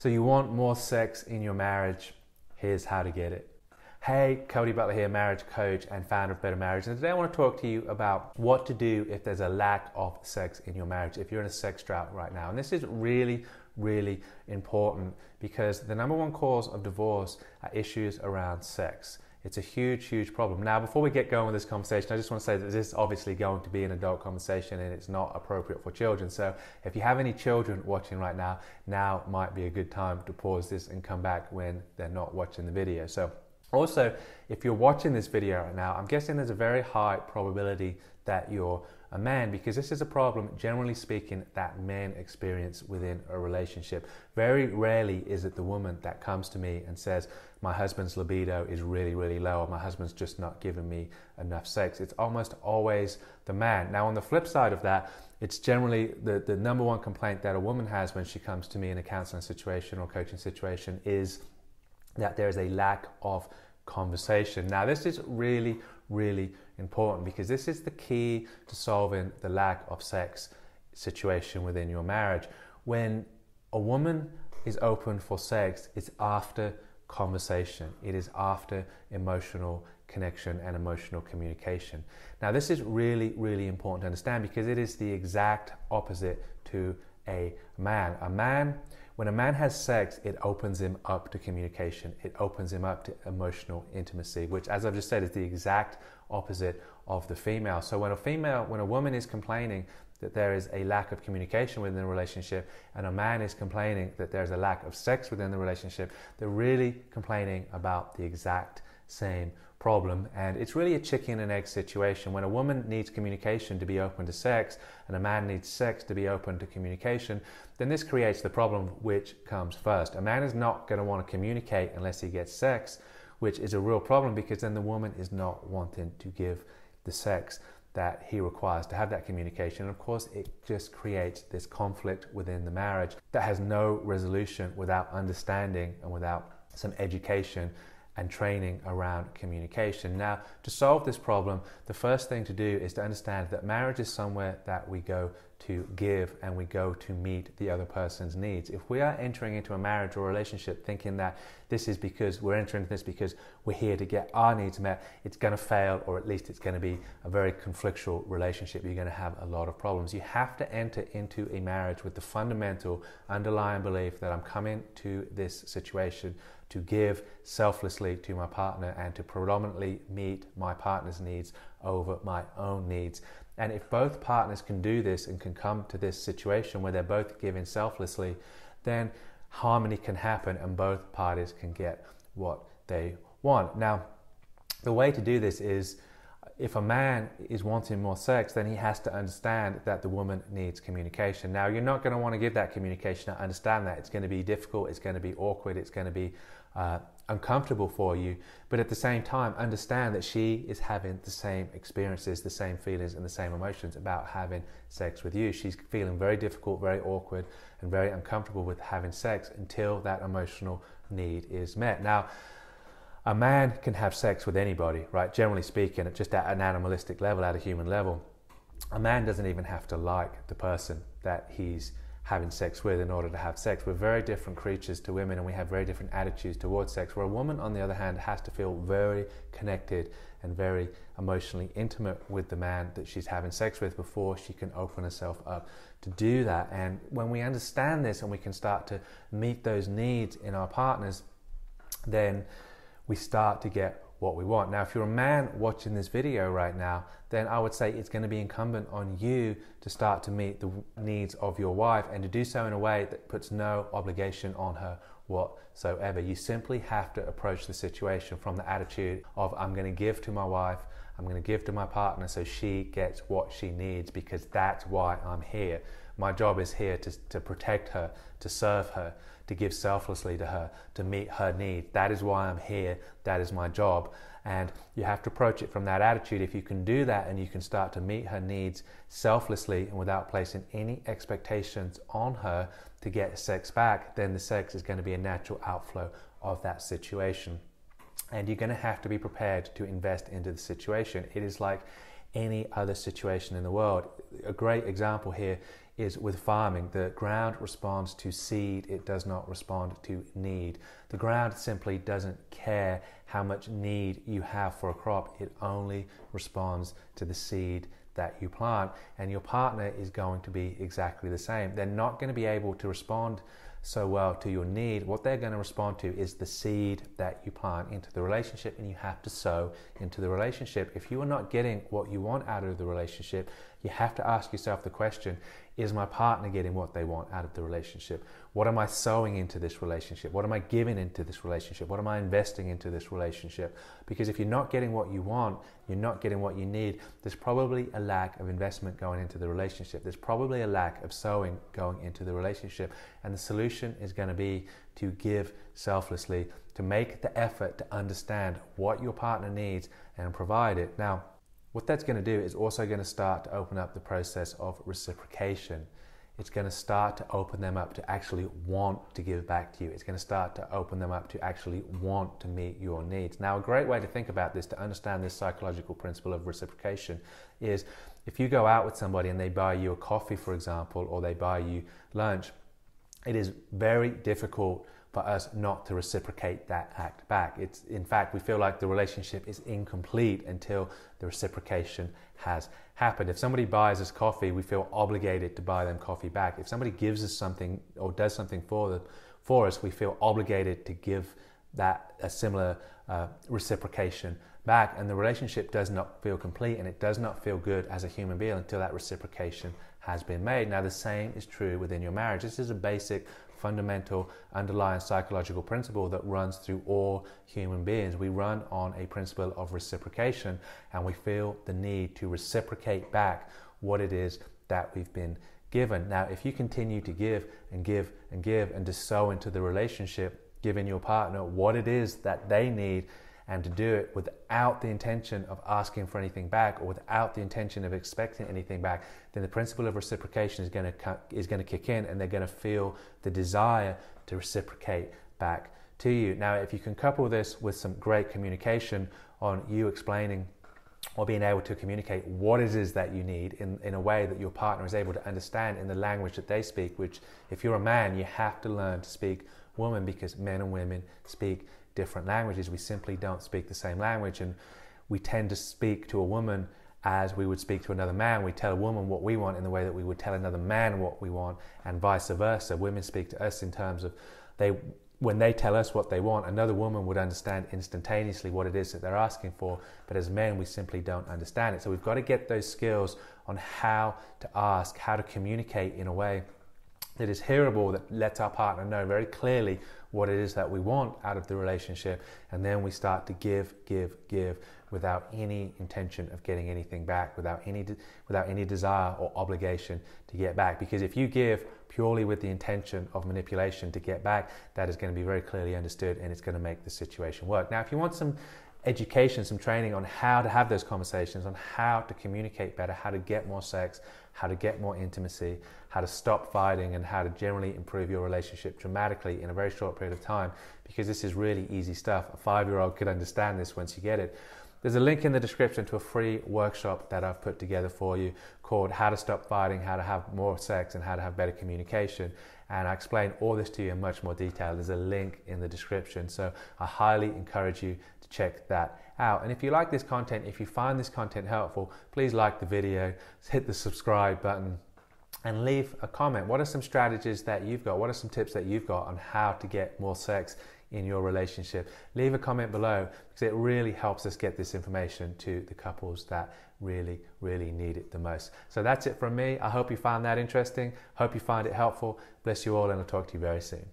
So, you want more sex in your marriage? Here's how to get it. Hey, Cody Butler here, marriage coach and founder of Better Marriage. And today I want to talk to you about what to do if there's a lack of sex in your marriage, if you're in a sex drought right now. And this is really, really important because the number one cause of divorce are issues around sex. It's a huge, huge problem. Now, before we get going with this conversation, I just want to say that this is obviously going to be an adult conversation and it's not appropriate for children. So, if you have any children watching right now, now might be a good time to pause this and come back when they're not watching the video. So, also, if you're watching this video right now, I'm guessing there's a very high probability that you're a man because this is a problem, generally speaking, that men experience within a relationship. Very rarely is it the woman that comes to me and says, My husband's libido is really, really low, or my husband's just not giving me enough sex. It's almost always the man. Now, on the flip side of that, it's generally the, the number one complaint that a woman has when she comes to me in a counseling situation or coaching situation is that there is a lack of conversation. Now, this is really, really important because this is the key to solving the lack of sex situation within your marriage. When a woman is open for sex, it's after conversation, it is after emotional connection and emotional communication. Now, this is really, really important to understand because it is the exact opposite to a man. A man when a man has sex, it opens him up to communication. It opens him up to emotional intimacy, which, as I've just said, is the exact opposite of the female. So when a female, when a woman is complaining that there is a lack of communication within the relationship, and a man is complaining that there's a lack of sex within the relationship, they're really complaining about the exact same problem. And it's really a chicken and egg situation. When a woman needs communication to be open to sex, and a man needs sex to be open to communication, then this creates the problem which comes first. A man is not going to want to communicate unless he gets sex, which is a real problem because then the woman is not wanting to give the sex that he requires to have that communication. And of course, it just creates this conflict within the marriage that has no resolution without understanding and without some education and training around communication. Now, to solve this problem, the first thing to do is to understand that marriage is somewhere that we go to give and we go to meet the other person's needs. If we are entering into a marriage or relationship thinking that this is because we're entering this because we're here to get our needs met, it's going to fail or at least it's going to be a very conflictual relationship. You're going to have a lot of problems. You have to enter into a marriage with the fundamental underlying belief that I'm coming to this situation to give selflessly to my partner and to predominantly meet my partner's needs over my own needs. And if both partners can do this and can come to this situation where they're both giving selflessly, then harmony can happen and both parties can get what they want. Now, the way to do this is if a man is wanting more sex, then he has to understand that the woman needs communication. Now, you're not going to want to give that communication. I understand that. It's going to be difficult, it's going to be awkward, it's going to be uh, uncomfortable for you, but at the same time, understand that she is having the same experiences, the same feelings, and the same emotions about having sex with you. She's feeling very difficult, very awkward, and very uncomfortable with having sex until that emotional need is met. Now, a man can have sex with anybody, right? Generally speaking, just at an animalistic level, at a human level. A man doesn't even have to like the person that he's having sex with in order to have sex. We're very different creatures to women and we have very different attitudes towards sex. Where a woman, on the other hand, has to feel very connected and very emotionally intimate with the man that she's having sex with before she can open herself up to do that. And when we understand this and we can start to meet those needs in our partners, then we start to get what we want. Now, if you're a man watching this video right now, then I would say it's going to be incumbent on you to start to meet the needs of your wife and to do so in a way that puts no obligation on her whatsoever. You simply have to approach the situation from the attitude of, I'm going to give to my wife, I'm going to give to my partner so she gets what she needs because that's why I'm here. My job is here to, to protect her, to serve her, to give selflessly to her, to meet her needs. That is why I'm here. That is my job. And you have to approach it from that attitude. If you can do that and you can start to meet her needs selflessly and without placing any expectations on her to get sex back, then the sex is going to be a natural outflow of that situation. And you're going to have to be prepared to invest into the situation. It is like any other situation in the world. A great example here is with farming. The ground responds to seed, it does not respond to need. The ground simply doesn't care how much need you have for a crop, it only responds to the seed that you plant. And your partner is going to be exactly the same. They're not going to be able to respond so well to your need, what they're going to respond to is the seed that you plant into the relationship, and you have to sow into the relationship. If you are not getting what you want out of the relationship, you have to ask yourself the question is my partner getting what they want out of the relationship? What am I sowing into this relationship? What am I giving into this relationship? What am I investing into this relationship? Because if you're not getting what you want, you're not getting what you need, there's probably a lack of investment going into the relationship. There's probably a lack of sowing going into the relationship. And the solution is going to be to give selflessly, to make the effort to understand what your partner needs and provide it. Now, what that's going to do is also going to start to open up the process of reciprocation. It's going to start to open them up to actually want to give back to you. It's going to start to open them up to actually want to meet your needs. Now, a great way to think about this, to understand this psychological principle of reciprocation, is if you go out with somebody and they buy you a coffee, for example, or they buy you lunch, it is very difficult for us not to reciprocate that act back. It's in fact we feel like the relationship is incomplete until the reciprocation has happened. If somebody buys us coffee, we feel obligated to buy them coffee back. If somebody gives us something or does something for them, for us, we feel obligated to give that a similar uh, reciprocation back and the relationship does not feel complete and it does not feel good as a human being until that reciprocation has been made. Now, the same is true within your marriage. This is a basic fundamental underlying psychological principle that runs through all human beings. We run on a principle of reciprocation and we feel the need to reciprocate back what it is that we've been given. Now, if you continue to give and give and give and to sow into the relationship, giving your partner what it is that they need and to do it without the intention of asking for anything back or without the intention of expecting anything back, then the principle of reciprocation is going to is going to kick in, and they're going to feel the desire to reciprocate back to you. Now, if you can couple this with some great communication on you explaining or being able to communicate what it is that you need in, in a way that your partner is able to understand in the language that they speak, which if you're a man, you have to learn to speak woman because men and women speak different languages. We simply don't speak the same language, and we tend to speak to a woman as we would speak to another man. We tell a woman what we want in the way that we would tell another man what we want, and vice versa. Women speak to us in terms of they when they tell us what they want, another woman would understand instantaneously what it is that they're asking for. But as men, we simply don't understand it. So we've got to get those skills on how to ask, how to communicate in a way that is hearable, that lets our partner know very clearly what it is that we want out of the relationship, and then we start to give, give, give without any intention of getting anything back, without any without any desire or obligation to get back. Because if you give purely with the intention of manipulation to get back, that is going to be very clearly understood, and it's going to make the situation work. Now, if you want some education, some training on how to have those conversations, on how to communicate better, how to get more sex, how to get more intimacy, how to stop fighting, and how to generally improve your relationship dramatically in a very short period of time, because this is really easy stuff. A five year old could understand this once you get it. There's a link in the description to a free workshop that I've put together for you called How to Stop Fighting, How to Have More Sex, and How to Have Better Communication. And I explain all this to you in much more detail. There's a link in the description. So I highly encourage you to check that out. And if you like this content, if you find this content helpful, please like the video, hit the subscribe button, and leave a comment. What are some strategies that you've got? What are some tips that you've got on how to get more sex in your relationship? Leave a comment below because it really helps us get this information to the couples that really, really need it the most. So that's it from me. I hope you found that interesting. Hope you find it helpful. Bless you all, and I'll talk to you very soon.